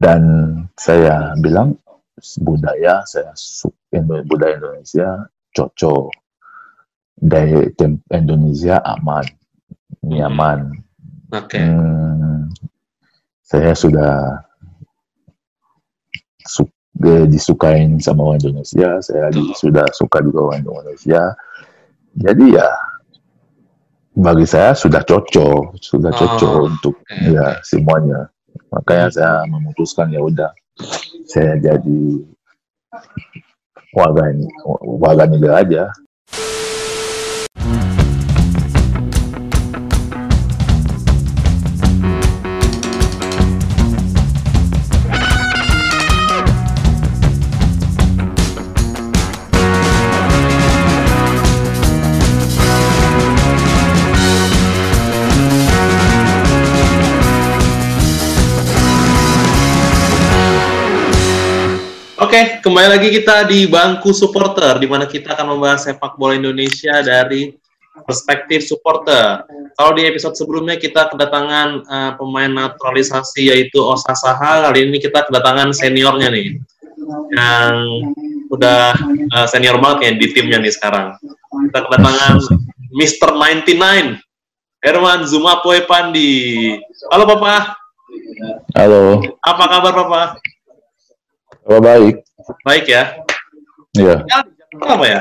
dan saya bilang budaya saya suka budaya Indonesia cocok dari Indonesia aman. Nyaman. Oke. Hmm, saya sudah su eh, disukain sama orang Indonesia, saya di- sudah suka juga orang Indonesia. Jadi ya bagi saya sudah cocok, sudah cocok Oh, untuk oke, ya semuanya. Makanya Hmm. saya memutuskan ya udah saya jadi warga warga negara aja. Oke, kembali lagi kita di bangku supporter, di mana kita akan membahas sepak bola Indonesia dari perspektif supporter. Kalau di episode sebelumnya kita kedatangan eh, pemain naturalisasi yaitu Osa Saha, kali ini kita kedatangan seniornya nih, yang udah eh, senior banget ya di timnya nih sekarang. Kita kedatangan Mr. 99, Herman Zumapoe Pandi. Halo Papa, Halo, apa kabar Papa? apa baik? Baik ya? Ya, Apa ya?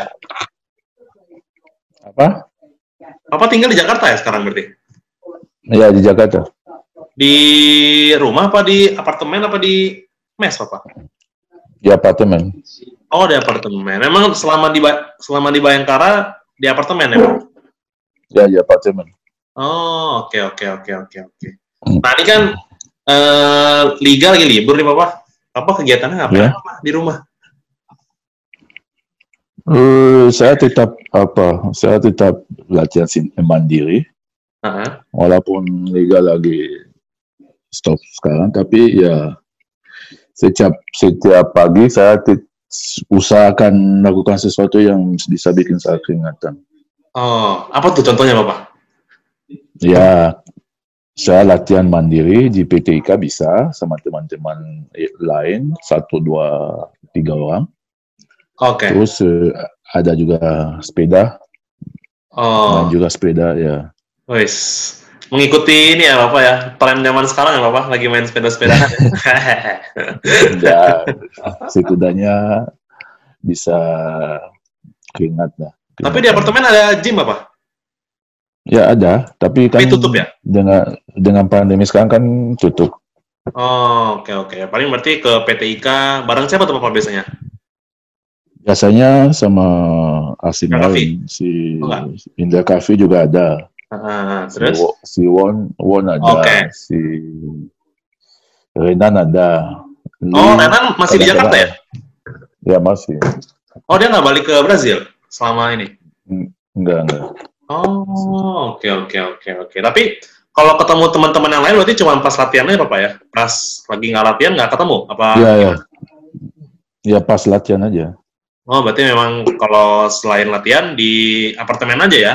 apa? Papa tinggal di Jakarta ya sekarang berarti? Ya di Jakarta. Di rumah apa di apartemen apa di mes Papa? Di apartemen. Oh di apartemen. Memang selama di selama di Bayangkara di apartemen ya? Pak? Ya di apartemen. Oh oke oke oke oke oke. Nah ini kan eh, liga lagi libur nih Papa. Papa kegiatannya ngapain Ya. Papa, di rumah? Eh, saya tetap apa? Saya tetap latihan mandiri, Heeh. walaupun liga lagi stop sekarang. Tapi ya setiap setiap pagi saya usahakan melakukan sesuatu yang bisa bikin saya keringatan. Oh apa tuh contohnya Papa? Ya, saya latihan mandiri di PT IKA bisa sama teman-teman lain satu dua tiga orang. Oke. Terus eh, ada juga sepeda, Oh, main juga sepeda ya. wis. Mengikuti ini ya Bapak ya, tren zaman sekarang ya Bapak, lagi main sepeda-sepedaan. ya setidaknya bisa keringat lah. Tapi di apartemen ada gym apa? Ya ada, tapi kan Tapi tutup ya? dengan dengan pandemi sekarang kan tutup. Oh, oke oke. Paling berarti ke PT IKA, bareng siapa tuh Bapak biasanya? Biasanya sama asing lain, si Oh. Indra Kafi juga ada. Ah, Si, terus? Si Won, Won ada, Oke. si Renan ada. Oh, Lee Renan masih di Jakarta ya? Ya masih. Oh, dia nggak balik ke Brazil selama ini? Enggak, enggak. Oh, oke oke oke oke. Tapi kalau ketemu teman-teman yang lain berarti cuma pas latihannya Bapak ya? Pas lagi nggak latihan nggak ketemu? Apa? Ya, ya. Ya pas latihan aja. Oh, berarti memang kalau selain latihan di apartemen aja ya?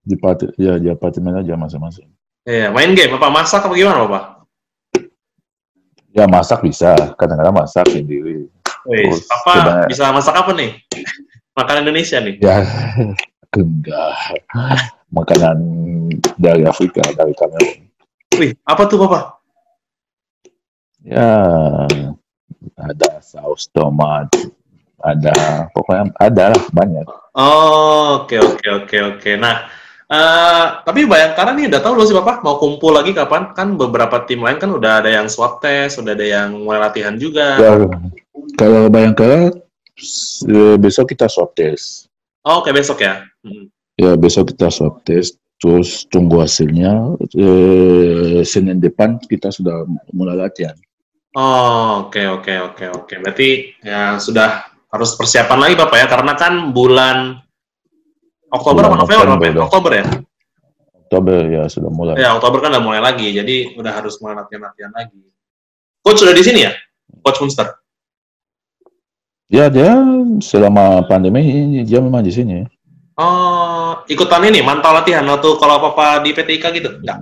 Di ya di apartemen aja masing-masing. Iya, main game apa masak apa gimana Bapak? Ya masak bisa, kadang-kadang masak sendiri. Wih, apa bisa masak apa nih? Makanan Indonesia nih. Ya enggak. Makanan dari Afrika, dari Kamerun. Wih, apa tuh Bapak? Ya ada saus tomat, ada pokoknya ada lah banyak. Oh, oke oke oke oke. Nah, eh tapi Bayangkara nih udah tahu belum sih Bapak mau kumpul lagi kapan? Kan beberapa tim lain kan udah ada yang swab test, udah ada yang mulai latihan juga. Ya, kalau Bayangkara s- eh, besok kita swab test. Oh, oke besok ya. Hmm. Ya besok kita swab test, terus tunggu hasilnya. Eh, Senin depan kita sudah mulai latihan. Oh, oke oke oke oke. Berarti ya sudah harus persiapan lagi Bapak ya karena kan bulan Oktober Bulan apa November Bapak ya? November. Oktober ya? Oktober ya sudah mulai. Ya, Oktober kan udah mulai lagi. Jadi udah harus mulai latihan-latihan lagi. Coach sudah di sini ya? Coach Munster. Ya dia selama pandemi dia memang di sini. Oh, ikutan ini mantau latihan waktu kalau apa-apa di PTIK gitu? Enggak.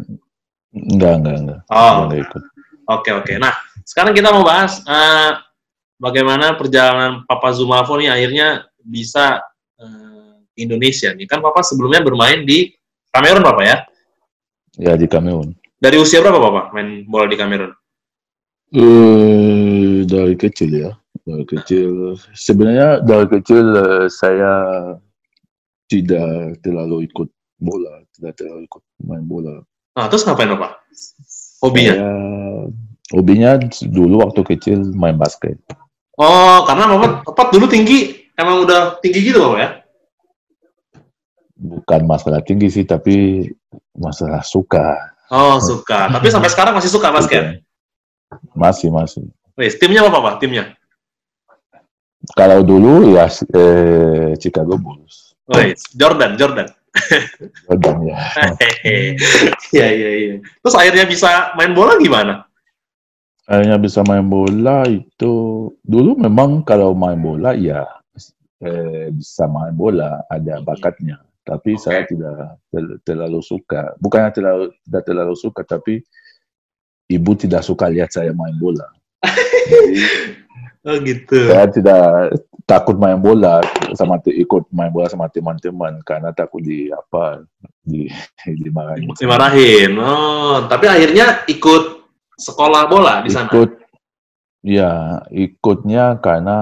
Enggak, enggak, enggak. Oh, Enggak ikut. Oke oke. Nah Sekarang kita mau bahas uh, bagaimana perjalanan Papa Zumafo nih akhirnya bisa uh, Indonesia nih. Kan Papa sebelumnya bermain di Kamerun, Papa ya? Ya, di Kamerun. Dari usia berapa, Papa, main bola di Kamerun? Uh, dari kecil ya. Dari kecil. Sebenarnya dari kecil uh, saya tidak terlalu ikut bola, tidak terlalu ikut main bola. Nah, terus ngapain, Papa? Hobinya? Saya, hobinya dulu waktu kecil main basket. Oh, karena Papa, Papa dulu tinggi, emang udah tinggi gitu, Papa ya? Bukan masalah tinggi sih, tapi masalah suka. Oh, suka. Tapi sampai sekarang masih suka basket? Masih, masih. Wih, timnya apa, Pak? Timnya? Kalau dulu ya eh, Chicago Bulls. Wih, Jordan, Jordan. Jordan ya. Iya, iya, iya. Terus akhirnya bisa main bola gimana? Akhirnya bisa main bola itu dulu memang kalau main bola ya eh, bisa main bola ada bakatnya tapi okay. saya tidak tel terlalu suka. Bukannya terlalu tidak terlalu suka, tapi ibu tidak suka lihat saya main bola. Jadi, oh gitu. Saya tidak takut main bola sama ikut main bola sama teman-teman karena takut di apa di dimarahin. Dimarahin. Oh, tapi akhirnya ikut sekolah bola di sana. Ikut, ya ikutnya karena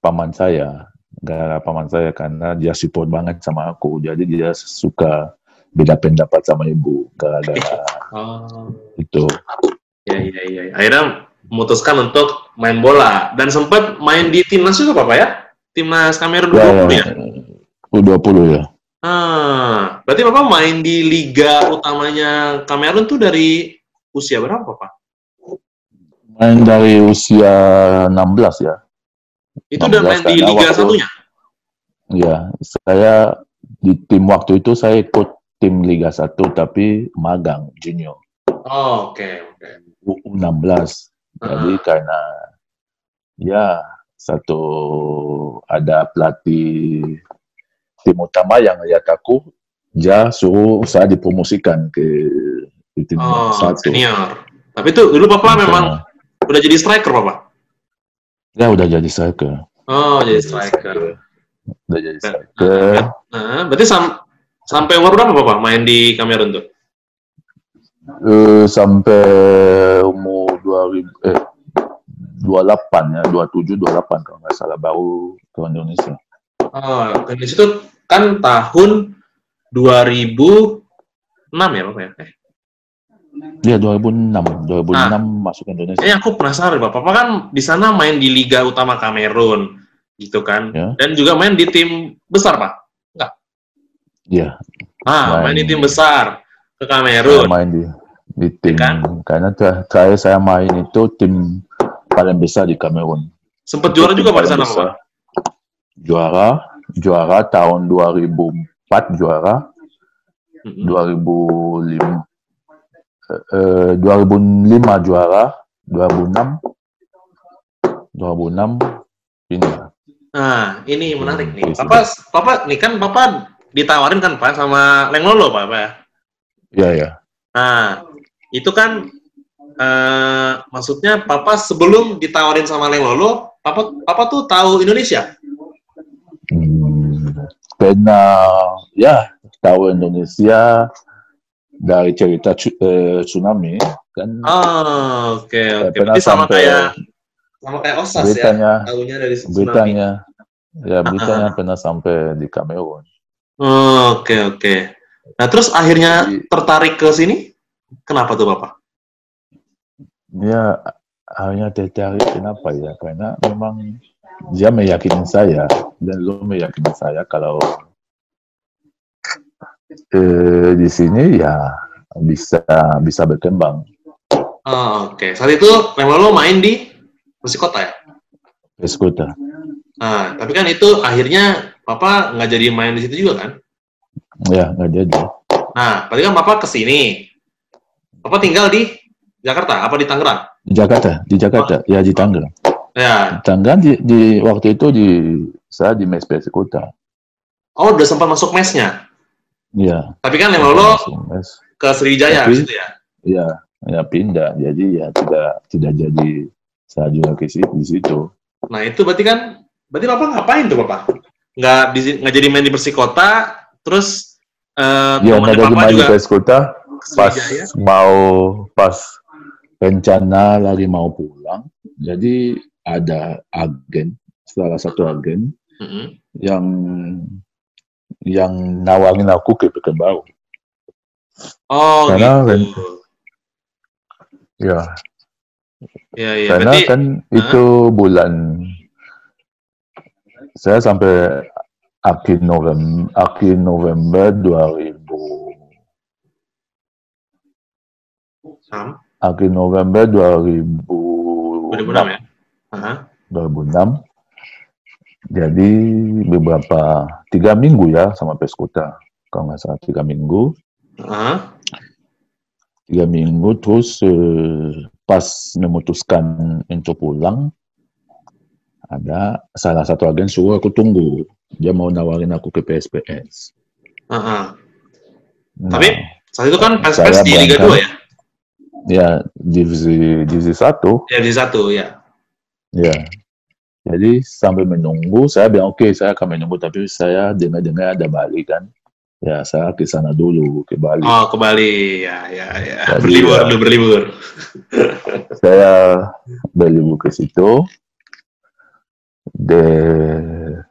paman saya gara paman saya karena dia support banget sama aku jadi dia suka beda pendapat sama ibu gara-gara oh. itu ya ya ya akhirnya memutuskan untuk main bola dan sempat main di timnas juga papa ya timnas Kamerun ya, 20 ya, ya? U20 ya ah berarti bapak main di liga utamanya Kamerun tuh dari usia berapa papa main dari usia 16 ya itu udah main di Liga Satunya? Iya, saya di tim waktu itu saya ikut tim Liga Satu tapi magang junior. Oh, oke, okay, oke. Okay. U16. Jadi uh-huh. karena ya satu ada pelatih tim utama yang lihat aku, dia suruh saya dipromosikan ke, ke tim oh, satu. Senior. Tapi itu dulu Bapak memang udah jadi striker Bapak? Ya udah jadi striker. Oh jadi striker. Udah jadi striker. Nah, berarti sam sampai umur berapa Bapak main di Kamerun tuh? Uh, sampai umur 2000 eh 28 ya, 27 28 kalau nggak salah baru ke Indonesia. Oh, ke Indonesia itu kan tahun 2006 ya Bapak ya? Eh, Iya 2006, 2006 nah, masuk Indonesia. Ini aku penasaran Bapak, Bapak kan di sana main di Liga Utama Kamerun, gitu kan? Ya. Dan juga main di tim besar Pak? Enggak? Iya. Ah, main, main di tim besar ke Kamerun. Saya main di di tim ya kan? karena terakhir saya main itu tim paling besar di Kamerun. Sempat juara juga Pak di sana Pak? Juara, juara tahun 2004 juara. Mm -hmm. 2005 eh, 2005 juara, 2006 2006 ini. Nah, ini menarik nih. Papa, Papa, nih kan Papa ditawarin kan Pak sama Leng Lolo Pak, Pak. Iya, ya. Nah, itu kan eh, maksudnya Papa sebelum ditawarin sama Leng Lolo, Papa Papa tuh tahu Indonesia? Hmm, pernah ya tahu Indonesia dari cerita uh, tsunami kan. Oh, oke okay, oke. Okay. Berarti sama kayak sama kayak Osas ya? beritanya, ya. Tahunya dari tsunami. Beritanya ya beritanya pernah sampai di Kamerun. Oh, oke okay, oke. Okay. Nah, terus akhirnya tertarik ke sini? Kenapa tuh, Bapak? Ya, akhirnya tertarik kenapa ya? Karena memang dia meyakini saya dan lo meyakini saya kalau eh, di sini ya bisa bisa berkembang. Oh, Oke, okay. saat itu memang lo main di Persikota ya? Persikota. Nah, tapi kan itu akhirnya Papa nggak jadi main di situ juga kan? Ya, nggak jadi. Nah, berarti kan Papa ke Papa tinggal di Jakarta, apa di Tangerang? Di Jakarta, di Jakarta, oh. ya di Tangerang. Ya. Di Tangerang di, di waktu itu di saya di mes Persikota. Oh, udah sempat masuk mesnya? Iya. Tapi kan memang lo ke Sriwijaya gitu ya? Iya. ya pindah. Jadi ya tidak tidak jadi saya juga ke situ di situ. Nah itu berarti kan, berarti Bapak ngapain tuh Bapak? Nggak, di, nggak jadi main di Persikota, terus eh Ya ada Bapak main di juga Peskota pas Sriwijaya? mau pas rencana lagi mau pulang. Jadi ada agen, salah satu agen Mm-mm. yang yang nawarin aku ke Pekanbaru. Oh Karena gitu. ren- Ya, Ya, ya. karena Berarti, kan itu bulan saya sampai akhir November akhir November 2000 Sam, akhir November 2006 2006 ya? Aha. 2006 jadi beberapa tiga minggu ya sama Peskuta kalau nggak salah tiga minggu Aha. tiga minggu terus eh, pas memutuskan untuk pulang ada salah satu agen suruh aku tunggu dia mau nawarin aku ke PSPS Aha. Nah, Tapi saat itu kan PSPS di Liga berangkat. 2 ya? Ya divisi divisi satu Ya, di satu ya. ya jadi sambil menunggu saya bilang oke saya akan menunggu tapi saya dengar-dengar ada Bali kan ya saya ke sana dulu ke Bali Oh, ke Bali. Ya, ya, ya. Jadi, Berlibur, ya. berlibur, berlibur. saya berlibur ke situ de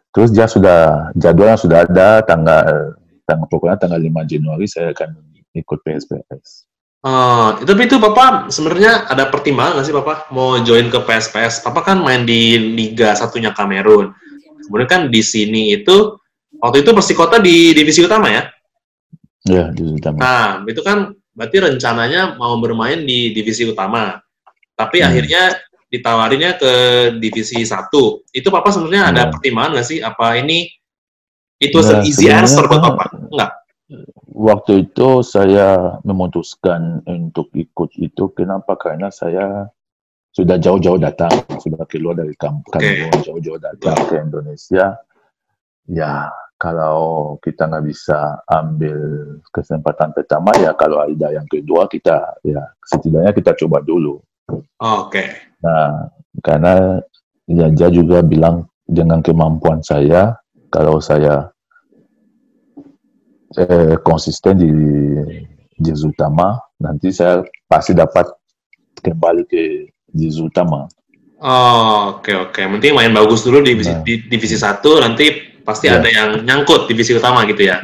terus dia sudah jadwalnya sudah ada tanggal tanggal pokoknya tanggal 5 Januari saya akan ikut PSPS Oh, itu- tapi itu Bapak sebenarnya ada pertimbangan nggak sih Bapak mau join ke PSPS? Bapak kan main di Liga satunya Kamerun. Kemudian kan di sini itu waktu itu Persikota di divisi utama ya. ya di utama Nah, itu kan berarti rencananya mau bermain di divisi utama. Tapi Hmm. akhirnya ditawarinnya ke divisi satu. Itu Bapak sebenarnya ada Hmm. pertimbangan nggak sih? Apa ini itu Nah, easy answer buat Pak, Bapak? Enggak. Waktu itu saya memutuskan untuk ikut itu kenapa karena saya sudah jauh-jauh datang sudah keluar dari kamp Oke. Kamerun jauh-jauh datang ke Indonesia ya kalau kita nggak bisa ambil kesempatan pertama ya kalau ada yang kedua kita ya setidaknya kita coba dulu Oke. nah karena ya dia juga bilang dengan kemampuan saya kalau saya konsisten di jazz utama nanti saya pasti dapat kembali ke jazz utama Oh, oke oke. Mending main bagus dulu di divisi, Nah. di divisi satu, nanti pasti Ya. ada yang nyangkut divisi utama gitu ya.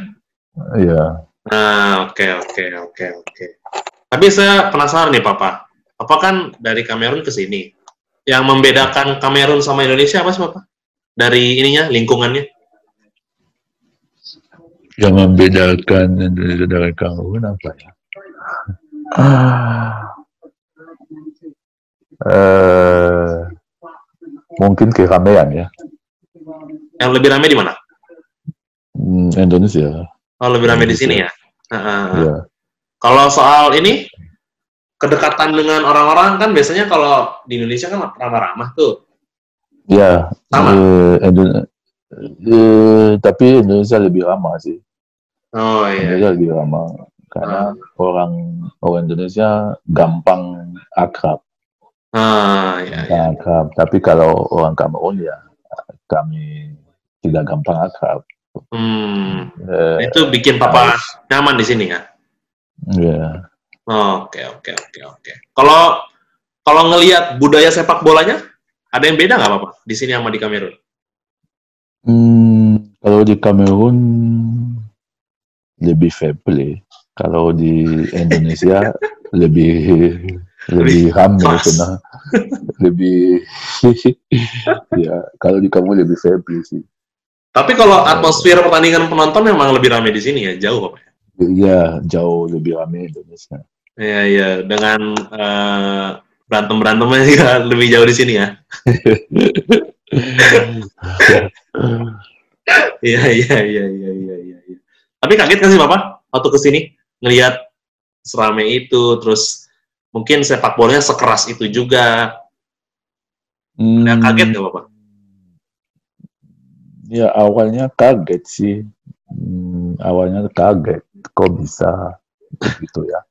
ya Nah, oke oke oke oke. Tapi saya penasaran nih, Papa. Papa kan dari Kamerun ke sini. Yang membedakan Kamerun sama Indonesia apa sih, Papa? Dari ininya, lingkungannya? Yang membedakan Indonesia dari Kamerun apa ya Ah. Eh, mungkin keramaian ya Yang lebih ramai di mana? Hmm, Indonesia Oh, lebih ramai di sini ya. Heeh. ya Kalau soal ini kedekatan dengan orang-orang kan biasanya kalau di Indonesia kan ramah-ramah tuh. ya Sama. eh, Indo- eh, tapi Indonesia lebih ramah sih Oh iya. Indonesia lebih ramah karena orang orang Indonesia gampang akrab Ah, iya, iya. akrab tapi kalau orang Kamerun ya kami tidak gampang akrab Hmm. Eh, Itu bikin papa nyaman di sini kan? ya Oke, oke, oke, oke. Kalau kalau ngelihat budaya sepak bolanya, ada yang beda nggak Papa di sini sama di Kamerun? Hmm, kalau di Kamerun lebih fair play. Kalau di Indonesia lebih lebih keras. karena lebih ya kalau di kamu lebih fair play sih. Tapi kalau atmosfer pertandingan penonton memang lebih ramai di sini ya, jauh Papa. Ya jauh lebih rame Indonesia. Iya, iya. Dengan berantem berantemnya juga lebih jauh di sini ya. Iya, iya, iya, iya, iya, iya. iya. Tapi kaget kan sih Papa waktu ke sini ngelihat seramai itu, terus mungkin sepak bolanya sekeras itu juga. Hmm, kaget nggak Papa? Ya awalnya kaget sih. Hmm, awalnya kaget kok bisa begitu ya.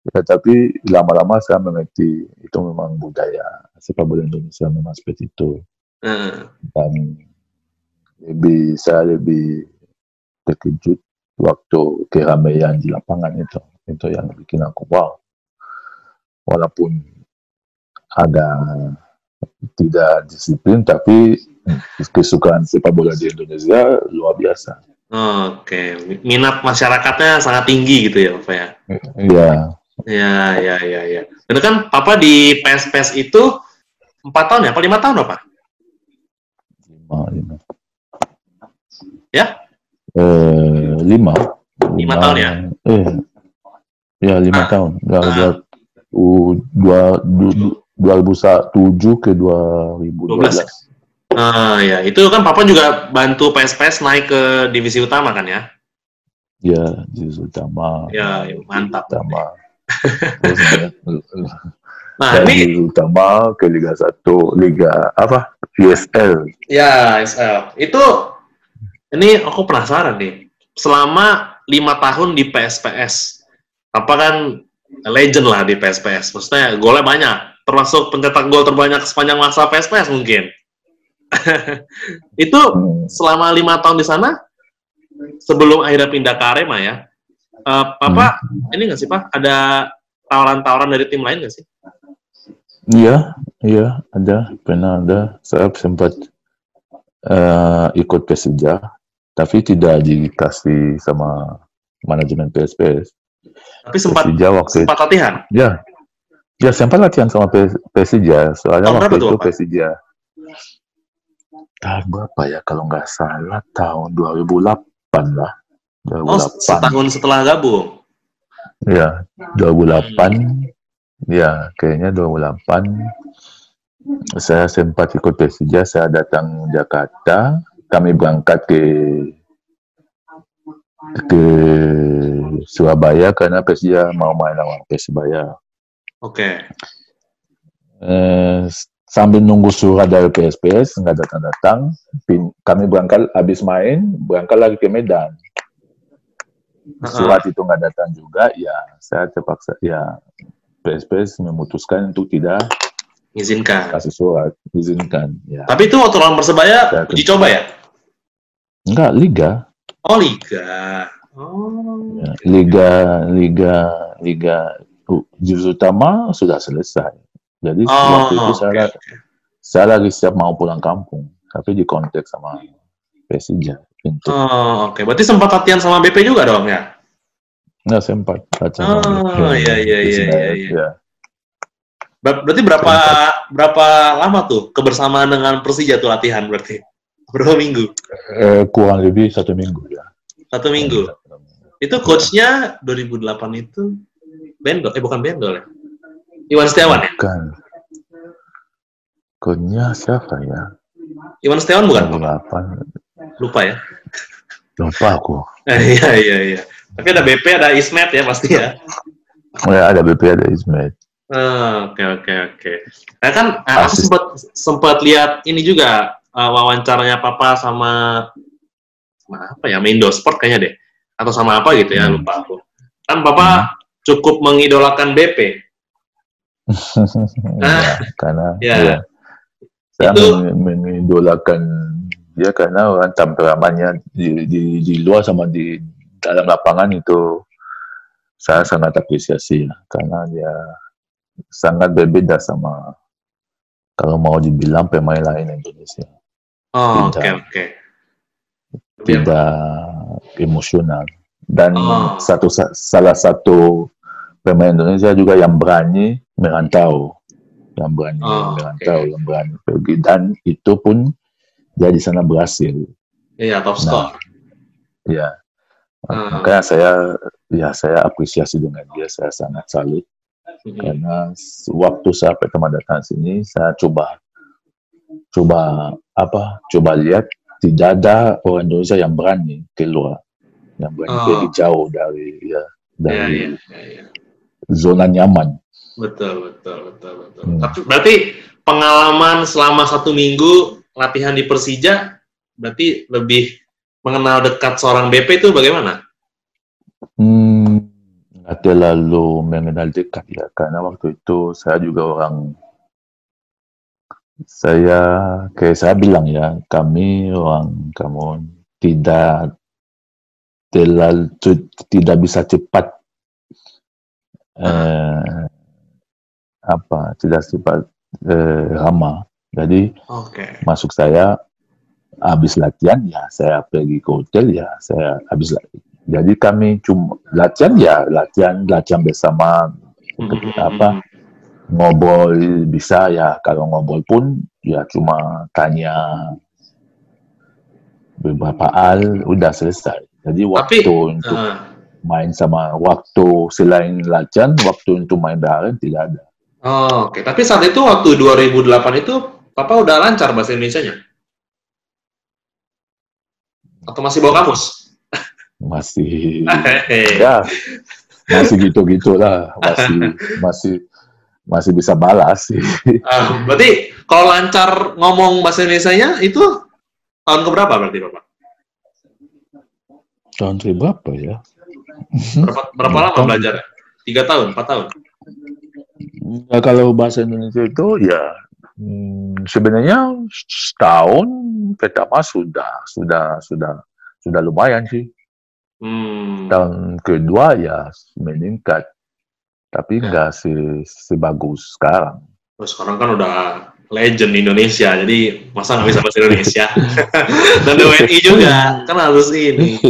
Ya, tapi lama-lama saya mengerti itu memang budaya sepak bola Indonesia memang seperti itu. Hmm. Dan lebih saya lebih terkejut waktu keramaian di lapangan itu. Itu yang bikin aku wow. Walaupun agak tidak disiplin, tapi kesukaan sepak bola di Indonesia luar biasa. Oke, minat masyarakatnya sangat tinggi gitu ya, Pak ya? Iya. Ya, ya, ya, ya. Benar kan, Papa di PES-PES itu empat tahun ya? Apa lima tahun, Pak? Lima, lima. Ya? Eh, lima. Lima tahun ya? Eh, ya lima Ah. tahun. Dua, Ah. dua, dua, du- 2007 ke 2012. Ah, ya. Itu kan Papa juga bantu PES-PES naik ke divisi utama kan ya? Ya, Jis utama. Ya, ya, mantap. Utama. Nah, dari ini utama ke Liga 1, Liga apa? USL. Ya, SL. Itu ini aku penasaran nih. Selama lima tahun di PSPS, apa kan legend lah di PSPS. Maksudnya golnya banyak. Termasuk pencetak gol terbanyak sepanjang masa PSPS mungkin. itu Hmm. selama lima tahun di sana, sebelum akhirnya pindah ke Arema ya, eh, Papa, ini nggak sih Pak, ada tawaran-tawaran dari tim lain nggak sih? Iya, iya, ada. Pernah ada. Saya sempat eh, ikut Persija, tapi tidak dikasih sama manajemen PSPS. Tapi sempat Persija waktu sempat latihan. Ya, ya sempat latihan sama Persija. Soalnya Tahun waktu itu Pak? Persija. Tahun berapa ya kalau nggak salah tahun 2008 lah. Oh, 2008. setahun setelah gabung. Ya, 2008. Ya, kayaknya 2008. Saya sempat ikut Persija. Saya datang Jakarta. Kami berangkat ke ke Surabaya karena Persija mau main lawan Persibaya. Oke. Eh, sambil nunggu surat dari PSPS nggak datang-datang, pin- kami berangkat habis main, berangkat lagi ke Medan. Surat itu nggak datang juga, ya saya terpaksa, ya PSPS memutuskan untuk tidak Izinkan. kasih surat, izinkan. Ya. Tapi itu waktu lawan Persebaya Ya, uji coba ya? Enggak, Liga. Oh Liga. Oh. Ya, Liga, Liga, Liga jurus utama sudah selesai. Jadi Oh, waktu itu oke, saya, saya lagi siap mau pulang kampung, tapi di kontak sama Persija. Oh, oke. Berarti sempat latihan sama BP juga dong ya? Nggak sempat baca. Oh, iya, iya, iya, iya, iya. Ya. Ber- berarti berapa berapa lama tuh kebersamaan dengan Persija tuh latihan berarti? Berapa minggu? Eh, kurang lebih satu minggu ya. Satu minggu. Itu coachnya 2008 itu Bendol, eh bukan Bendol ya? Iwan Setiawan ya? Bukan. Kodnya siapa ya? Iwan Setiawan bukan? Pak? Delapan. Lupa ya? Lupa aku. Iya, iya, iya. Tapi ada BP, ada Ismet ya pasti ya? Oh, ya, ada BP, ada Ismet. Ah, Oke oke oke. Nah kan eh, aku sempat sempat lihat ini juga eh, wawancaranya Papa sama sama apa ya Mindo Sport kayaknya deh atau sama apa gitu ya Hmm. lupa aku. Kan Papa cukup mengidolakan BP. Ya, karena Ya. ya. saya Itu- meng- mengidolakan dia karena orang temperamannya di, di, di luar sama di dalam lapangan itu saya sangat apresiasi ya, karena dia sangat berbeda sama kalau mau dibilang pemain lain Indonesia Oh, oke oke. tidak emosional dan Oh. satu sa- salah satu pemain Indonesia juga yang berani merantau yang berani Oh, merantau oke. yang berani pergi dan itu pun dia di sana berhasil Iya top score. ya Ah. makanya saya ya saya apresiasi dengan dia saya sangat salut Mhm. karena waktu saya pertama datang sini saya coba coba apa coba lihat tidak ada orang Indonesia yang berani keluar yang berani Oh. pergi jauh dari ya Iya dari iya iya. iya. zona nyaman Betul betul betul betul. Hmm. Tapi berarti pengalaman selama satu minggu latihan di Persija berarti lebih mengenal dekat seorang BP itu bagaimana? hmm, nggak terlalu mengenal dekat ya, karena waktu itu saya juga orang saya kayak saya bilang ya, kami orang kamu tidak terlalu tidak bisa cepat eh, apa tidak cepat eh, ramah. Jadi Oke. masuk saya habis latihan ya saya pergi ke hotel ya saya habis latihan. Jadi kami cuma latihan ya latihan latihan bersama Mhm, apa ngobrol bisa ya kalau ngobrol pun ya cuma tanya beberapa hal udah selesai. Jadi waktu untuk Eh, main sama waktu selain latihan waktu untuk main bareng tidak ada. oh, Oke, tapi saat itu waktu 2008 itu Papa udah lancar bahasa Indonesianya? Atau masih bawa kamus? Masih ya masih gitu-gitu lah masih masih masih bisa balas sih. Ah, berarti kalau lancar ngomong bahasa Indonesianya itu tahun keberapa berarti Bapak? Tahun berapa ya? Berapa, berapa lama Tahun- belajar? Tiga tahun, empat tahun? Nah, kalau bahasa Indonesia itu ya hmm, sebenarnya setahun pertama sudah sudah sudah sudah lumayan sih. Hmm. Tahun kedua ya meningkat, tapi Ya. nggak se sebagus sekarang. Terus sekarang kan udah legend Indonesia, jadi masa nggak bisa bahasa Indonesia? Dan WNI juga, kan harus ini.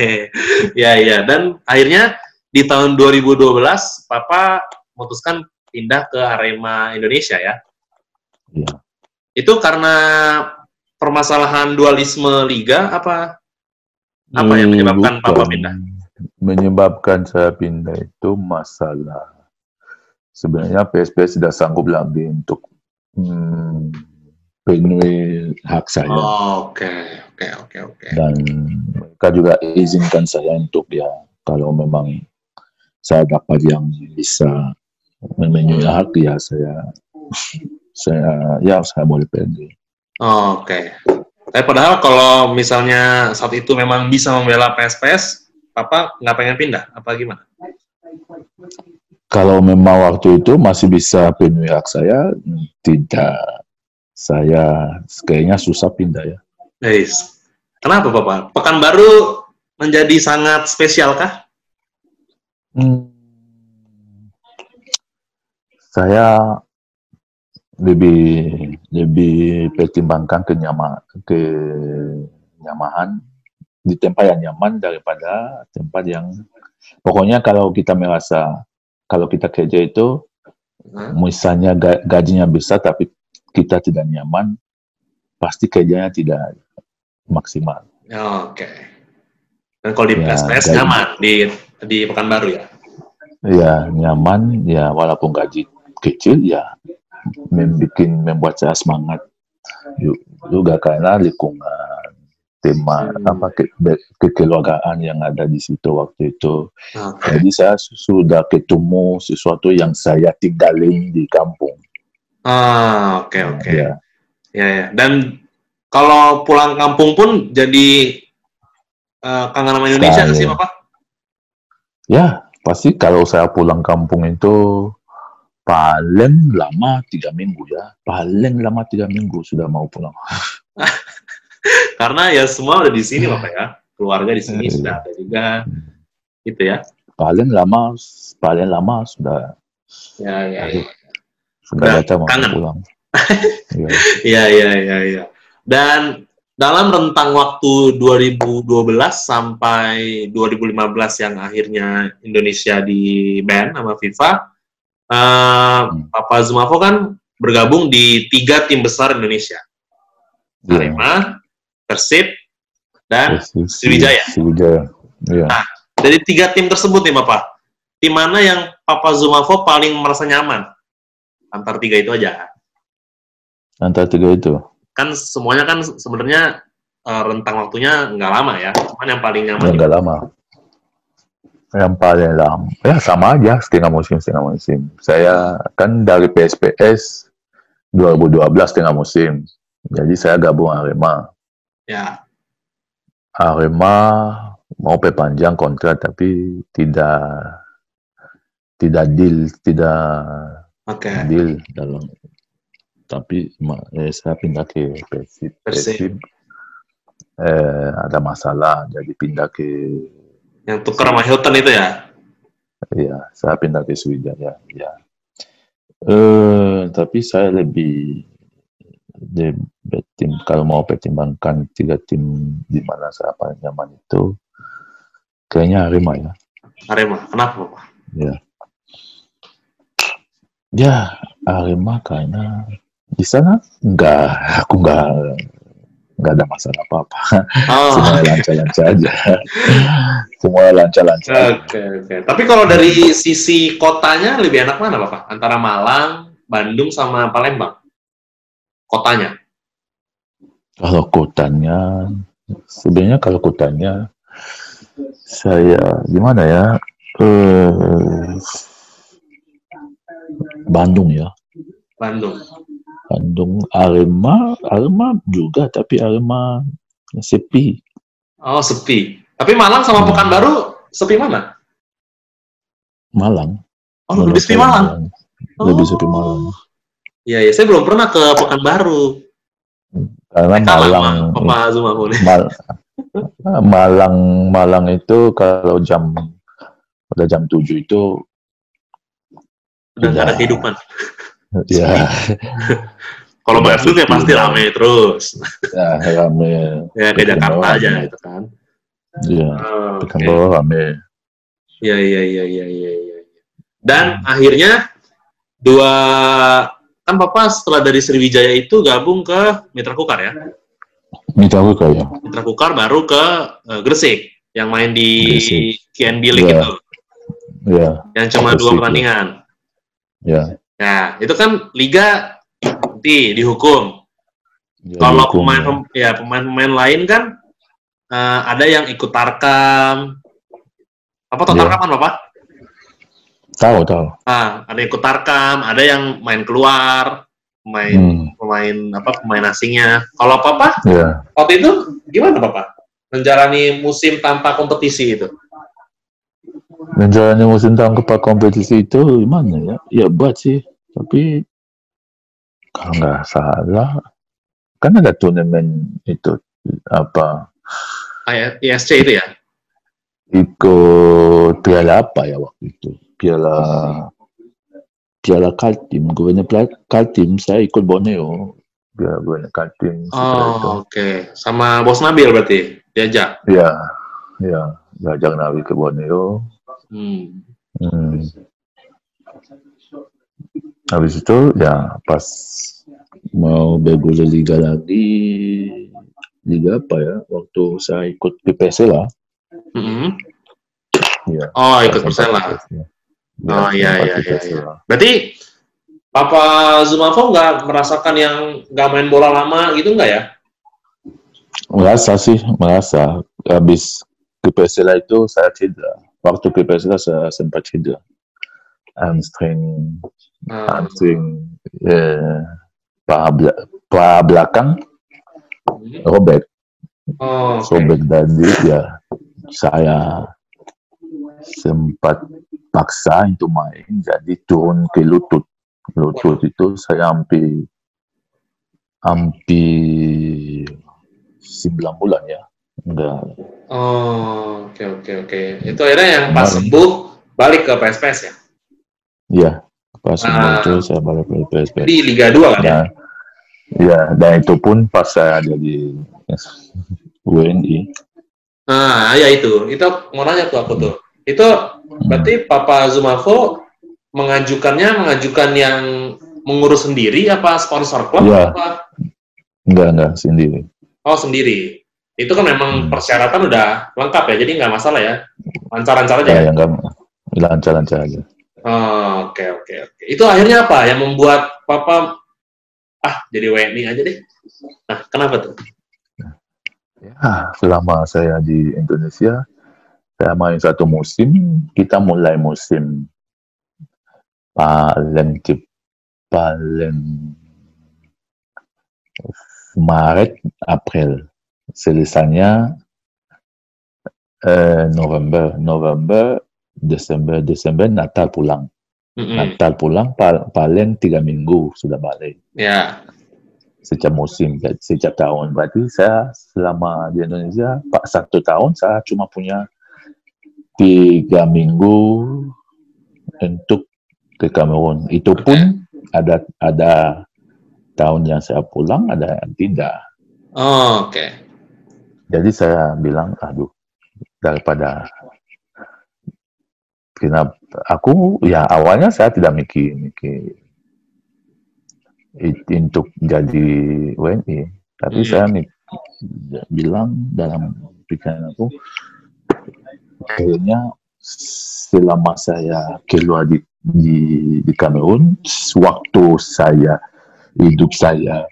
ya, ya. Dan akhirnya di tahun 2012, Papa memutuskan pindah ke Arema Indonesia ya? Iya. Itu karena permasalahan dualisme liga apa? Apa yang menyebabkan Papa Bukan. pindah? Menyebabkan saya pindah itu masalah sebenarnya PSP sudah sanggup lagi untuk hmm, penuhi hak saya Oke, oke, oke, oke. dan mereka juga izinkan saya untuk ya kalau memang saya dapat yang bisa memenuhi hak ya saya saya ya saya boleh pergi. Oke. Tapi padahal kalau misalnya saat itu memang bisa membela PSPS, Papa nggak pengen pindah? Apa gimana? Kalau memang waktu itu masih bisa penuhi hak saya, tidak. Saya kayaknya susah pindah ya. Guys, kenapa Papa? Pekanbaru menjadi sangat spesial kah? Hmm, saya lebih lebih pertimbangkan kenyama, kenyamanan di tempat yang nyaman daripada tempat yang pokoknya kalau kita merasa kalau kita kerja itu Hah? misalnya ga- gajinya besar tapi kita tidak nyaman pasti kerjanya tidak maksimal. Oke. Dan kalau di Ya, gaji. nyaman di di Pekanbaru ya? Ya nyaman ya walaupun gaji kecil ya membuat membuat saya semangat Ju- juga karena lingkungan tema Hmm. apa ke, kekeluargaan yang ada di situ waktu itu. Oke. Jadi saya su- sudah ketemu sesuatu yang saya tinggalin di kampung. Ah, oke, oke. Ya, Ya, ya. Dan kalau pulang kampung pun jadi eh, kangen sama Indonesia sih. Papa? ya pasti kalau saya pulang kampung itu paling lama tiga minggu ya, paling lama tiga minggu sudah mau pulang. Karena ya semua udah di sini, Bapak ya. Keluarga di sini Iya. sudah ada juga, gitu ya. Paling lama, paling lama sudah Ya, ya, ya. sudah Udah datang mau kangen. pulang. Ya. Iya, iya, iya, iya. Dan dalam rentang waktu 2012 sampai 2015 yang akhirnya Indonesia di ban sama FIFA, eh, Papa Zumafo kan bergabung di tiga tim besar Indonesia. Ya. Arema, Persib, dan Si- Sriwijaya. Sriwijaya. Ya. dari tiga tim tersebut nih Bapak, tim mana yang Papa Zumafo paling merasa nyaman? Antar tiga itu aja. Antara tiga itu. Kan semuanya kan sebenarnya eh, rentang waktunya nggak lama ya. Cuman yang paling nyaman Ya, enggak lama. Yang paling lama. Ya sama aja, setengah musim, setengah musim. Saya kan dari PSPS 2012 setengah musim. Jadi saya gabung Arema. ya. Arema mau perpanjang kontrak tapi tidak tidak deal, tidak Oke. deal dalam tapi ma- eh, saya pindah ke. Persib. Persib eh, ada masalah jadi pindah ke Yang tukar sama Hilton itu ya? ya saya pindah ke Sriwijaya ya eh tapi saya lebih di tim kalau mau pertimbangkan tiga tim di mana saya paling nyaman itu kayaknya Arema ya Arema. Kenapa, Bapak? ya ya Arema karena di sana enggak aku enggak enggak ada masalah apa-apa Oh, semua lancar-lancar aja semua lancar-lancar Oke, oke. Tapi kalau dari sisi kotanya lebih enak mana, Bapak? Antara Malang, Bandung, sama Palembang? Kotanya? Kalau kotanya, sebenarnya kalau kotanya, saya gimana ya? Eh, Bandung ya, Bandung. Bandung Arema, Arema juga, tapi Arema sepi. Oh, sepi. Tapi Malang sama Hmm. Pekanbaru sepi mana? Malang. Oh, lebih sepi Malang. Lebih Oh. sepi Malang. Iya, iya. Saya belum pernah ke Pekanbaru. Karena Kalah Malang, sama nih. Mal- Malang, Malang itu kalau jam udah jam 7 itu Udah nggak ada kehidupan. Ya Kalau Bandung ya pasti ya. rame terus. ya rame Ya kayak Jakarta aja rame. gitu kan. ya Oh, oke. Pekanbaru rame Iya, iya, iya, iya, iya, iya. Dan akhirnya dua kan Papa setelah dari Sriwijaya itu gabung ke Mitra Kukar ya. Mitra Kukar ya Mitra Kukar baru ke eh, Gresik yang main di Gresik. KNB League Iya. itu ya yang cuma dua Gresik, ya. pertandingan. ya Nah, itu kan liga nanti dihukum. Ya, Kalau pemain ya. pem- ya pemain-pemain lain kan eh, ada yang ikut tarkam. Apa Iya. tarkam kan, Bapak? tahu tahu Ah, ada yang ikut tarkam, ada yang main keluar, main hmm, pemain apa pemain asingnya. Kalau Papa ya waktu itu gimana Papa? Menjalani musim tanpa kompetisi itu. Menjalani musim tanpa kompetisi itu gimana ya ya buat sih tapi kalau nggak salah kan ada turnamen itu apa Ah, ISC itu ya? ikut piala apa ya waktu itu piala piala Kaltim gubernur Pla- Kaltim saya ikut Borneo piala gubernur Kaltim. Oh, oke. Sama Bos Nabil berarti diajak. ya ya diajak Nabi ke Borneo Hmm. hmm. habis itu ya pas mau bergulir liga lagi liga apa ya waktu saya ikut PPC lah Mm-mm. ya Oh, ikut Persela. Ya, Oh, iya, iya, iya, iya. Berarti Papa Zumafo nggak merasakan yang nggak main bola lama gitu nggak ya? merasa sih merasa habis ke Persela itu saya cedera waktu ke saya sempat cedera hamstring Ah, hamstring eh, paha, bela- paha belakang hmm. robek. Oh, oke. sobek tadi ya saya sempat paksa untuk main jadi turun ke lutut. Lutut itu saya hampir hampir 9 bulan ya enggak Oh, oke oke oke. Itu akhirnya yang pas sembuh balik ke PSPS ya? ya pas Ah. itu saya balik ke PSP Di Liga 2 kan ya? dan ya dan itu pun pas saya jadi WNI Nah, ya itu. Itu mau nanya tuh aku tuh. Itu berarti Papa Zumafo mengajukannya mengajukan yang mengurus sendiri apa sponsor klub Iya. apa? enggak enggak sendiri Oh, sendiri. Itu kan memang Hmm. persyaratan udah lengkap ya, jadi nggak masalah ya. Lancar-lancar aja ya ya? enggak lancar-lancar aja Oh, oke oke oke. Itu akhirnya apa yang membuat Papa ah jadi WNI aja deh. Nah, kenapa tuh? Ya, selama saya di Indonesia, saya main satu musim, kita mulai musim paling paling Maret, April. Selesainya eh, November, November, Desember, Desember Natal pulang. Mm-mm. Natal pulang pa- paling tiga minggu sudah balik. Ya. Setiap musim, setiap tahun. Berarti saya selama di Indonesia, pak satu tahun saya cuma punya tiga minggu untuk ke Kamerun. Itu pun ada ada tahun yang saya pulang, ada yang tidak. Oh, Oke. Jadi saya bilang, aduh, daripada kenapa aku ya awalnya saya tidak mikir mikir it- untuk jadi WNI, tapi Hmm. saya mik- bilang dalam pikiran aku kayaknya selama saya keluar di di, di Kamerun, waktu saya hidup saya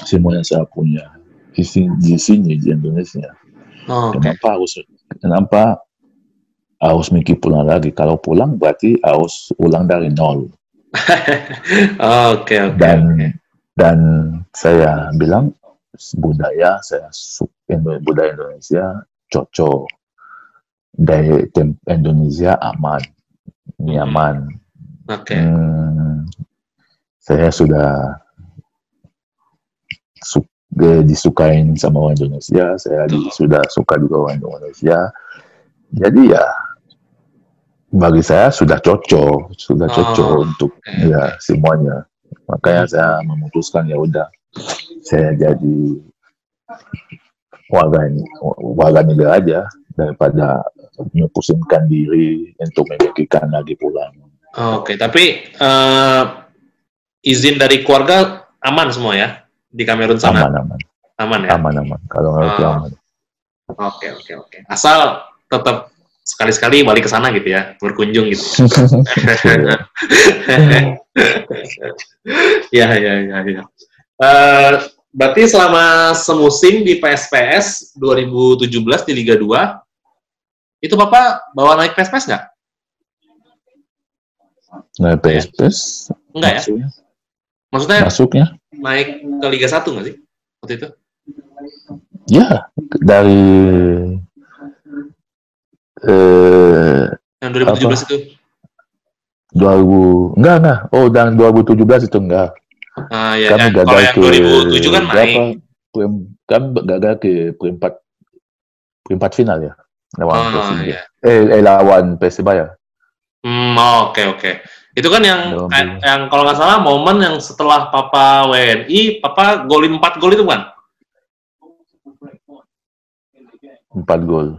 semuanya saya punya di sini di, sini, di Indonesia. Oh, Oke. Kenapa harus kenapa harus mikir pulang lagi? Kalau pulang berarti harus ulang dari nol. Oke, oke. Dan dan saya bilang budaya saya su- Indo- budaya Indonesia cocok. Dari Indonesia aman, nyaman. Oke. Hmm, saya sudah su- eh, disukain sama orang Indonesia, saya sudah suka juga orang Indonesia. Jadi ya bagi saya sudah cocok, sudah cocok Oh, untuk oke, ya semuanya. Makanya saya memutuskan ya udah saya jadi warga warga negara aja daripada memposisikan diri untuk memikirkan lagi pulang. Oke, tapi eh, izin dari keluarga aman semua ya di Kamerun sana? Aman aman Aman ya? aman aman. Kalau nggak Ah. aman. Oke, oke, oke. Asal tetap sekali-sekali balik ke sana gitu ya, berkunjung gitu. ya, ya, ya, ya. Eh, berarti selama semusim di PSPS 2017 di Liga 2, itu Bapak bawa naik PSPS nggak? Nah, PSPS Enggak ya? maksudnya, Maksudnya masuknya naik ke Liga 1 nggak sih? Waktu itu? ya dari eh Yang 2017 itu? 2000 enggak enggak oh dan 2017 itu enggak Ah, ya, kami ya. gagal Kalau yang ke 2007 kan berapa? naik. Perem- kami gagal ke perempat perempat final ya lawan Ah, ya. eh, eh lawan Persibaya Hmm, oh, oke oke. Itu kan yang yang kalau nggak salah momen yang setelah Papa WNI, Papa golin 4 gol itu kan? empat gol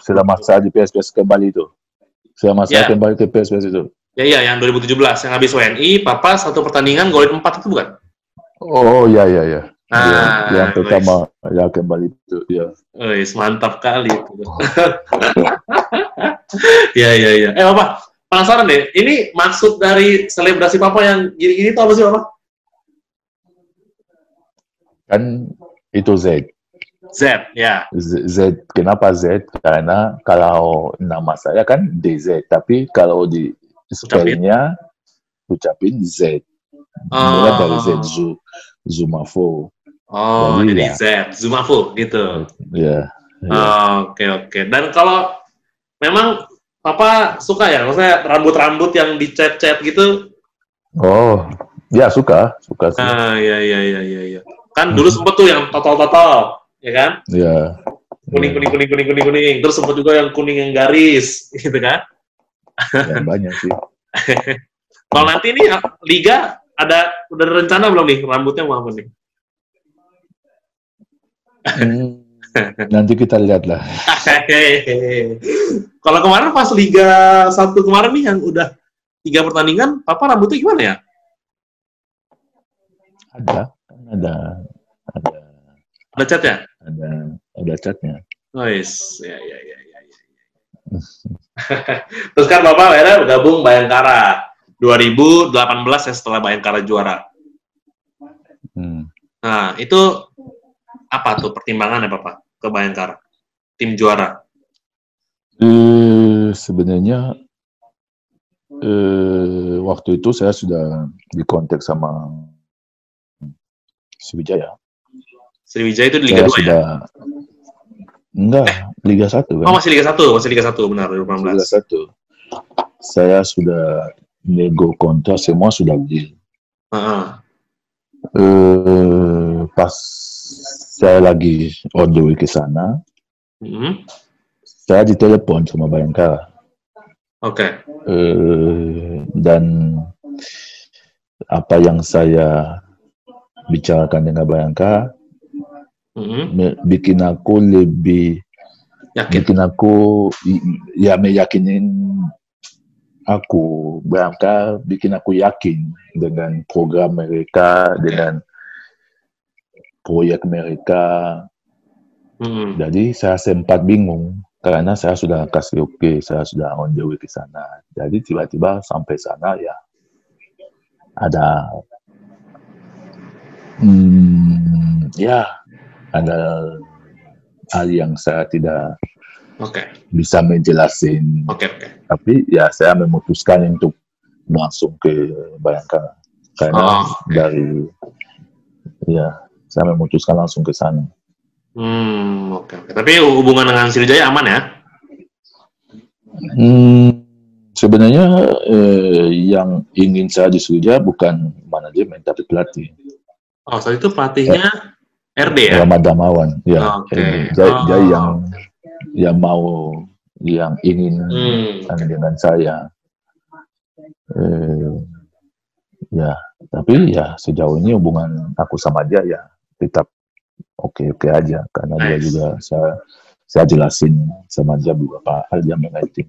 selama saya di PSPS kembali itu selama saya Ya. kembali ke PSPS itu Ya iya, yang 2017 yang habis WNI, Papa satu pertandingan golin 4 itu bukan? oh ya ya ya Ah, yang, yang pertama yang kembali itu ya Wis, mantap kali itu. ya ya ya. Eh Papa, penasaran deh. Ini maksud dari selebrasi Papa yang gini-gini itu apa sih Papa? kan itu Z Z, ya. Z, Z. Kenapa Z? Karena kalau nama saya kan DZ, tapi kalau di spellingnya ucapin Z. Mulai dari Z, Zu, Zumafo. Oh, Jadi jadi ya. Z, Zumafu gitu. Ya, ya. Oh, Oke oke. Dan kalau memang Papa suka ya, maksudnya rambut-rambut yang dicat-cat gitu? Oh, ya suka, suka sih. Ah, ya ya ya ya ya. Kan dulu sempet tuh yang totol-totol, ya kan? Ya. Kuning kuning kuning kuning kuning kuning. Terus sempet juga yang kuning yang garis, gitu kan? Ya, banyak sih. Kalau nanti nih liga ada udah rencana belum nih rambutnya mau apa nih? Hmm, nanti kita lihat lah. Kalau kemarin pas Liga satu kemarin nih yang udah tiga pertandingan, Papa rambutnya gimana ya? Ada, ada, ada, Ada cat ya? ada, ada catnya. Nice. Ya, ya, ya, ya, ya. Terus kan Bapak akhirnya bergabung Bayangkara 2018 ya setelah Bayangkara juara. Hmm. Nah, itu apa tuh pertimbangannya Bapak ke Bayangkara? Tim juara. Eh, sebenarnya eh, waktu itu saya sudah dikontak sama Sriwijaya. Sriwijaya itu di Liga 2 saya ya? sudah enggak Liga 1 kan. Oh, masih Liga 1, masih Liga 1 benar 2018. Liga 1. saya sudah nego kontrak semua sudah deal. Heeh. Eh, pas saya lagi on the way ke sana, Mhm. saya ditelepon sama Bayangkara. Oke. Eh, dan apa yang saya bicarakan dengan Bayangkara Mhm. me- bikin aku lebih Yakin. bikin aku ya meyakinin aku Bayangkara bikin aku yakin dengan program mereka dengan proyek mereka Mhm. jadi saya sempat bingung karena saya sudah kasih oke saya sudah on the way ke sana jadi tiba-tiba sampai sana ya ada hmm, ya ada hal yang saya tidak Oke. bisa menjelasin Oke, oke. tapi ya saya memutuskan untuk langsung ke Bayangkara karena Oh, oke. dari ya saya memutuskan langsung ke sana Hmm, oke, oke. Tapi hubungan dengan Sriwijaya aman ya? Hmm, sebenarnya eh, yang ingin saya di Sriwijaya bukan manajemen tapi pelatih Oh, saat itu pelatihnya RD ya? Rahmat Damawan ya Oke. eh, dia, dia Oh. yang yang mau yang ingin Hmm, dengan saya eh, ya tapi ya sejauh ini hubungan aku sama dia ya tetap oke oke aja karena dia juga saya saya jelasin sama dia beberapa hal yang tim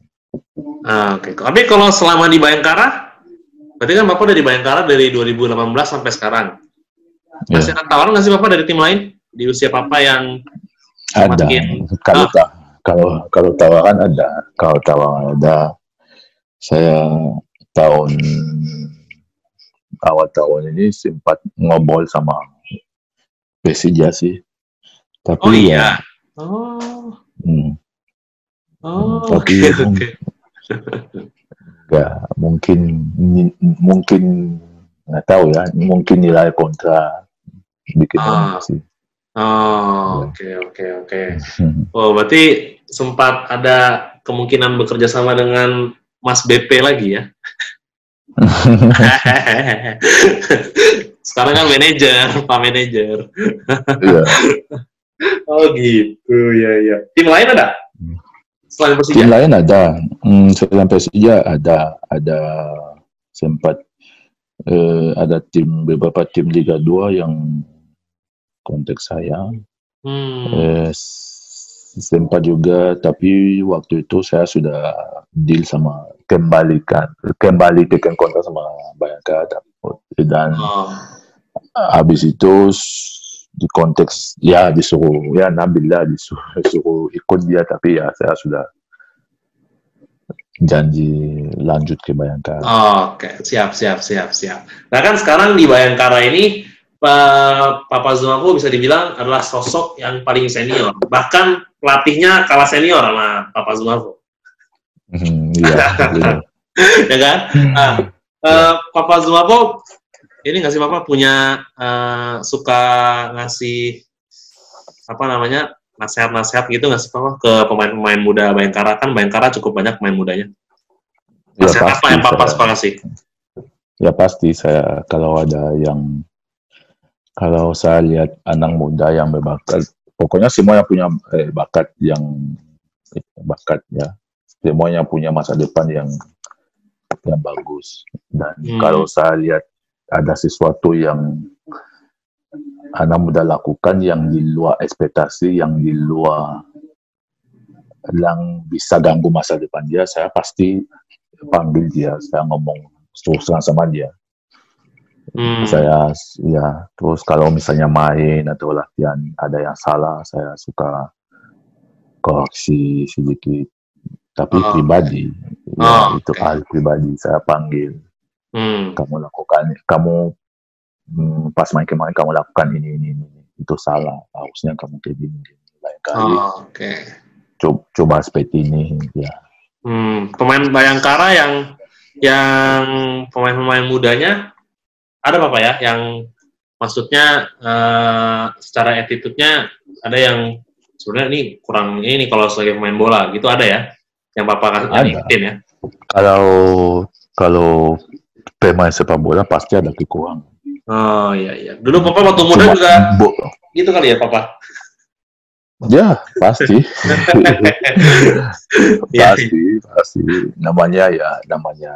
Ah, Oke. Tapi kalau selama di Bayangkara, berarti kan Bapak udah di Bayangkara dari 2018 sampai sekarang. Ya. Masih ada tawaran nggak sih Bapak dari tim lain di usia Papa yang ada kalau Ah. ta- kalau kalau tawaran ada kalau tawaran ada saya tahun awal tahun ini sempat ngobrol sama Persija sih. Tapi Oh ya iya. Oh, hmm, oh, oke Tapi yang- ya mungkin mungkin nggak tahu ya. Mungkin nilai kontra bikin Ah. sih. Oh, oke oke oke. Oh, berarti sempat ada kemungkinan bekerja sama dengan Mas BP lagi ya? Sekarang kan manajer, Pak manajer. Iya. Oh gitu, ya ya. Tim lain ada? Selain Tim Persija? lain ada, hmm, selain Persija ada, ada sempat eh, ada tim beberapa tim Liga 2 yang kontak saya. Hmm. Eh, sempat juga, tapi waktu itu saya sudah deal sama kembalikan kembali bikin kontrak sama Bayangkara dan Oh. Habis itu di konteks ya disuruh ya Nabil lah disuruh, disuruh ikut dia tapi ya saya sudah janji lanjut ke Bayangkara. Oke, siap, siap, siap, siap. Nah kan sekarang di Bayangkara ini, Papa Zumaku bisa dibilang adalah sosok yang paling senior. Bahkan pelatihnya kalah senior sama Papa Zumaku. Hmm, Iya, benar. ya kan? Nah, eh, Papa Zumaku, ini nggak sih Papa punya eh, suka ngasih apa namanya nasihat-nasihat gitu nggak sih Papa ke pemain-pemain muda Bayangkara? Kan Bayangkara cukup banyak pemain mudanya. Ya Nasihat apa pasti yang Papa saya- suka kasih? ya pasti saya kalau ada yang kalau saya lihat anak muda yang berbakat pokoknya semua yang punya eh, bakat yang eh, bakat ya semuanya punya masa depan yang yang bagus dan Hmm. kalau saya lihat ada sesuatu yang anak muda lakukan yang di luar ekspektasi yang di luar yang bisa ganggu masa depan dia saya pasti panggil dia saya ngomong terus sama dia. Hmm. saya ya terus kalau misalnya main atau latihan ada yang salah saya suka koreksi sedikit. Tapi Oh, pribadi ya Oh, itu hal pribadi saya panggil Hmm. kamu lakukan kamu hmm, pas main kemarin kamu lakukan ini ini ini itu salah harusnya kamu kayak gini, gini. lain kali Oh, Oke. coba, coba seperti ini ya Hmm, pemain Bayangkara yang yang pemain-pemain mudanya ada apa ya? Yang maksudnya eh, secara attitude-nya ada yang sebenarnya ini kurang ini kalau sebagai pemain bola gitu ada ya? Yang Papa kasih ya? Kalau kalau pemain sepak bola pasti ada kekurangan. Oh iya iya. Dulu Papa waktu muda Cuma juga bo- gitu kali ya Papa? ya pasti, Iya. pasti, pasti. Namanya ya namanya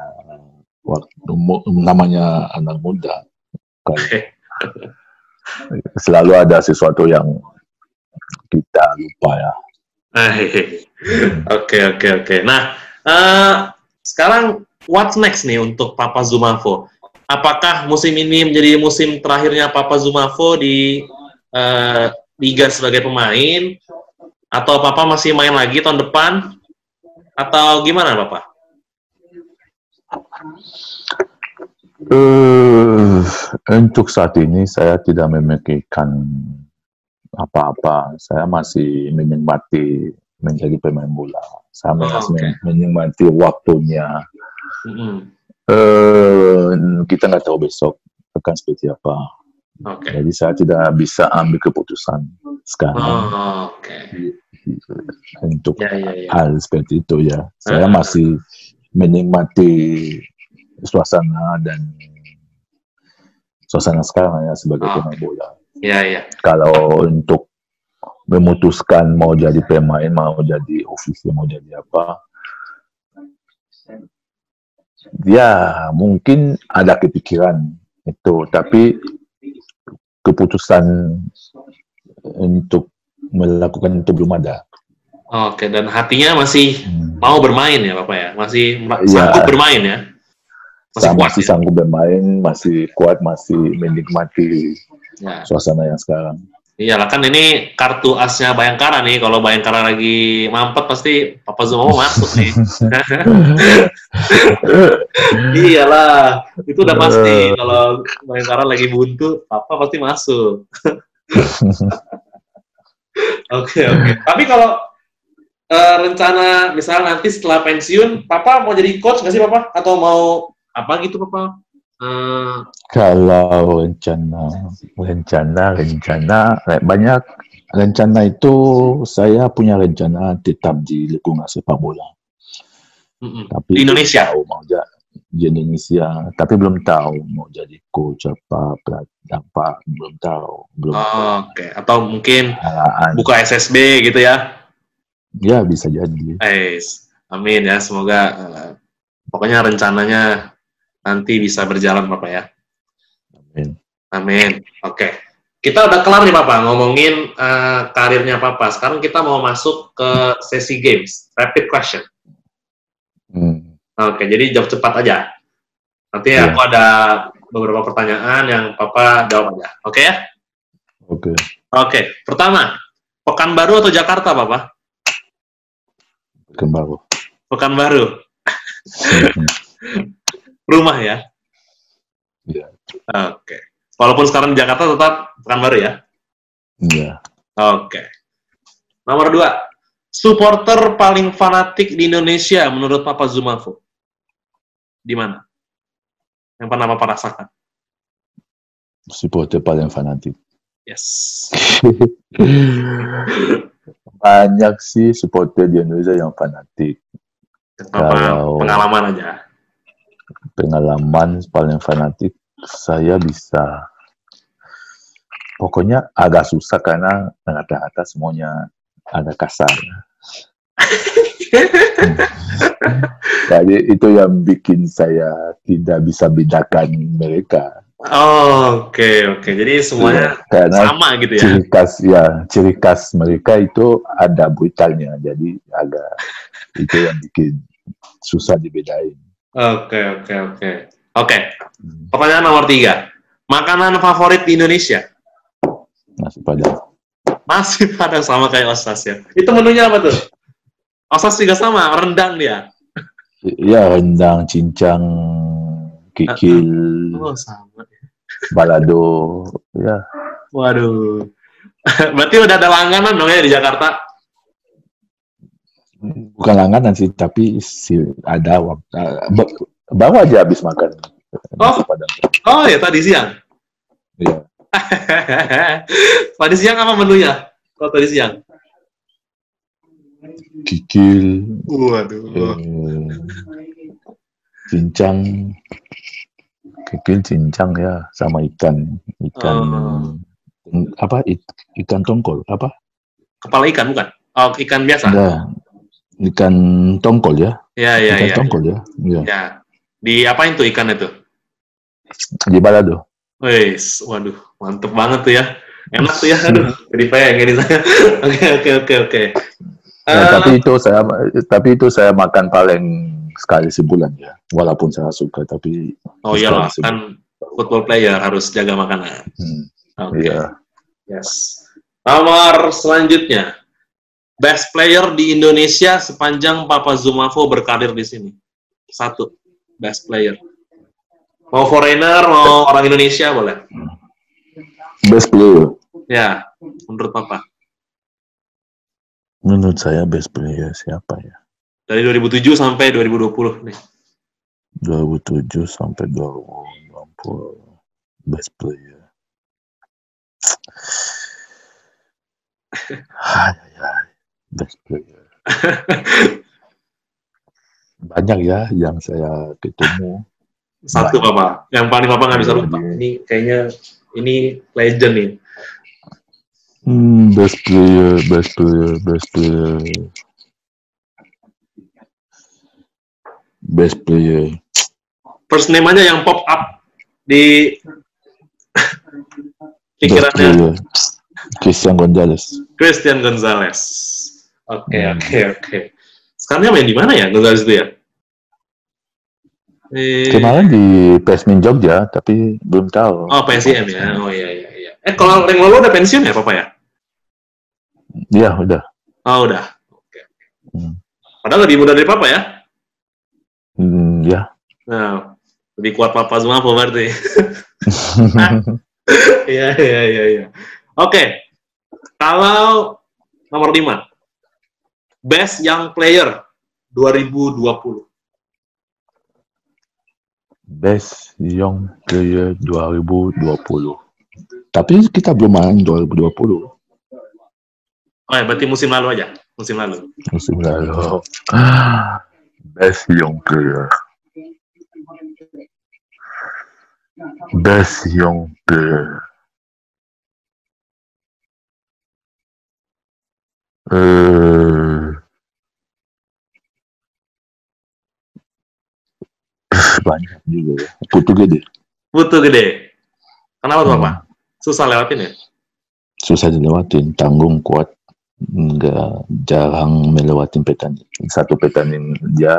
waktu namanya anak muda. Kan selalu ada sesuatu yang kita lupa ya. Eh, Oke oke oke. Nah eh, sekarang what's next nih untuk Papa Zumafo? Apakah musim ini menjadi musim terakhirnya Papa Zumafo di eh, liga sebagai pemain? Atau Papa masih main lagi tahun depan? Atau gimana Papa? Eh, untuk saat ini saya tidak memikirkan apa-apa. Saya masih menikmati menjadi pemain bola. Saya Oh, masih oke. menikmati waktunya. Mm-mm. Eh, kita nggak tahu besok akan seperti apa. Oke. Jadi saya tidak bisa ambil keputusan sekarang Oh, oke. untuk Ya ya ya. hal seperti itu ya. Saya Ah. masih menikmati suasana dan suasana sekarang ya sebagai Ah. pemain bola. Ya ya. Kalau untuk memutuskan mau jadi pemain, mau jadi ofisial, mau jadi apa, ya mungkin ada kepikiran itu, tapi keputusan untuk melakukan itu belum ada. Oke. Dan hatinya masih Hmm. mau bermain ya Bapak ya? Masih ma- Iya. sanggup bermain ya? Masih kuat masih ya? sanggup bermain, masih kuat, masih menikmati Ya. suasana yang sekarang. Iyalah kan ini kartu asnya Bayangkara nih. Kalau Bayangkara lagi mampet pasti Papa Zuma mau masuk nih. Iyalah, itu udah pasti. Kalau Bayangkara lagi buntu, Papa pasti masuk. Oke oke. Tapi kalau eh, rencana misalnya nanti setelah pensiun, Papa mau jadi coach nggak sih Papa? Atau mau apa gitu Papa? Kalau rencana, rencana, rencana, eh, banyak rencana itu saya punya rencana tetap di lingkungan sepak bola. Tapi Di Indonesia? tahu mau ja- di Indonesia, tapi belum tahu mau jadi coach apa, pelatih apa, belum tahu, belum Oh, Oke. Atau mungkin arahan. buka SSB gitu ya? Ya bisa jadi. Eh, amin ya. Semoga eh, pokoknya rencananya nanti bisa berjalan Bapak ya. Amin. Amin. Oke. Kita udah kelar nih Papa ngomongin eh, karirnya Papa. Sekarang kita mau masuk ke sesi games, rapid question. Hmm. Oke, jadi jawab cepat aja. Nanti Iya. aku ada beberapa pertanyaan yang Papa jawab aja. Oke ya? Oke. Oke. Pertama, Pekanbaru atau Jakarta, Papa? Kembali. Pekanbaru. Rumah ya? Iya. Oke. Walaupun sekarang di Jakarta tetap Pekanbaru ya? Iya. Oke. Nomor dua, supporter paling fanatik di Indonesia menurut Papa Zumafo? Di mana? Yang pernah Papa rasakan? Supporter paling fanatik. Yes. Banyak sih supporter di Indonesia yang fanatik. Kalau- pengalaman aja. Pengalaman paling fanatik saya bisa pokoknya agak susah karena rata-rata semuanya ada kasar. Jadi itu yang bikin saya tidak bisa bedakan mereka. Oh, Oke, oke. Jadi semuanya Iya, karena sama gitu ya? ciri khas ya ciri khas mereka itu ada brutalnya jadi agak itu yang bikin susah dibedain Oke, oke, oke. Oke, pertanyaan nomor tiga. Makanan favorit di Indonesia? masih pada Masih pada sama kayak Osas ya. Itu menunya apa tuh? Osas juga sama, rendang dia. ya rendang cincang kikil Oh, sama. balado ya Waduh. Berarti udah ada langganan dong ya di Jakarta? Bukan langganan sih tapi si ada waktu ba- baru aja habis makan padang Oh ya, tadi siang. ya tadi siang apa menunya? Kalau tadi siang? kikil, Waduh. eh, cincang, kikil, cincang ya, sama ikan, ikan apa? ik- ikan tongkol apa? Kepala ikan bukan? Oh, ikan biasa. Ikan tongkol ya, Ya, ya, ikan ya. tongkol ya, ya. Ya. Di apain tuh ikan itu? Di balado. Wes, waduh, mantep banget tuh ya. Enak tuh ya, aduh, jadi pengen ini saya. Oke, oke, oke, oke. Ya, Eh, tapi itu saya tapi itu saya makan paling sekali sebulan ya. Walaupun saya suka tapi oh iyalah, sekali kan football player harus jaga makanan. hmm, Oke, ya. yes. Nomor selanjutnya, best player di Indonesia sepanjang Papa Zumafo berkarir di sini. Satu, best player. Mau foreigner, mau orang Indonesia boleh. Best player. Ya, menurut Papa. Menurut saya best player siapa ya? Dari 2007 sampai 2020 nih. 2007 sampai 2020 best player. Hai, hai. Best player. Banyak ya yang saya ketemu. Satu Papa. Yang paling Papa nggak bisa lupa. Ini kayaknya ini legend nih. Hmm, best player, best player, best player. Best player. First name aja yang pop up di pikirannya. Christian Gonzalez. Christian Gonzalez. Oke, Hmm. oke, oke. Sekarang dia main di mana ya Gonzalez itu ya? Eh, Kemarin di Pesmin Jogja, tapi belum tahu. oh, PSIM ya. Oh iya iya iya. Eh kalau Reng Lolo udah pensiun ya, Papa ya? Iya, udah. Oh, udah. Oke. Hmm. Padahal lebih muda dari Papa ya? Hmm, ya. Nah, lebih kuat Papa semua apa berarti? Iya, iya, iya, iya. Oke. Kalau nomor 5. Best Young Player 2020. Best Young Player 2020. Tapi kita belum main 2020. Oh ya, berarti musim lalu aja. Musim lalu. Musim lalu. Best Young Player. Best Young Player. Eh, banyak juga ya. Putu gede. Butuh gede. Kenapa tuh, Hmm. Papa? Susah lewatin ya? Susah dilewatin, tanggung kuat. Enggak jarang melewatin petani. Satu petani dia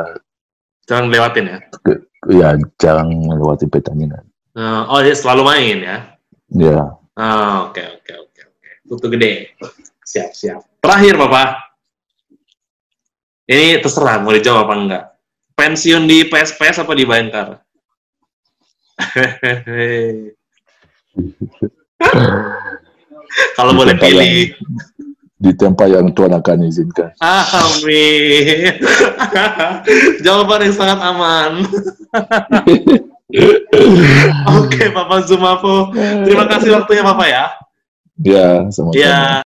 Jangan lewatin ya. ya jarang melewati pertandingan. Eh, oh, dia selalu main ya. Ya, Ah, Oke, oke, oke, oke. Butuh gede. Siap, siap. Terakhir, Bapak. Ini terserah mau dijawab apa enggak. Pensiun di PSPS apa di Bayangkara? Kalau boleh pilih. di tempat yang Tuhan akan izinkan. Amin. Jawaban yang sangat aman. Oke, Bapak Zumapo. Terima kasih waktunya, Bapak ya. Ya, sama-sama. Ya.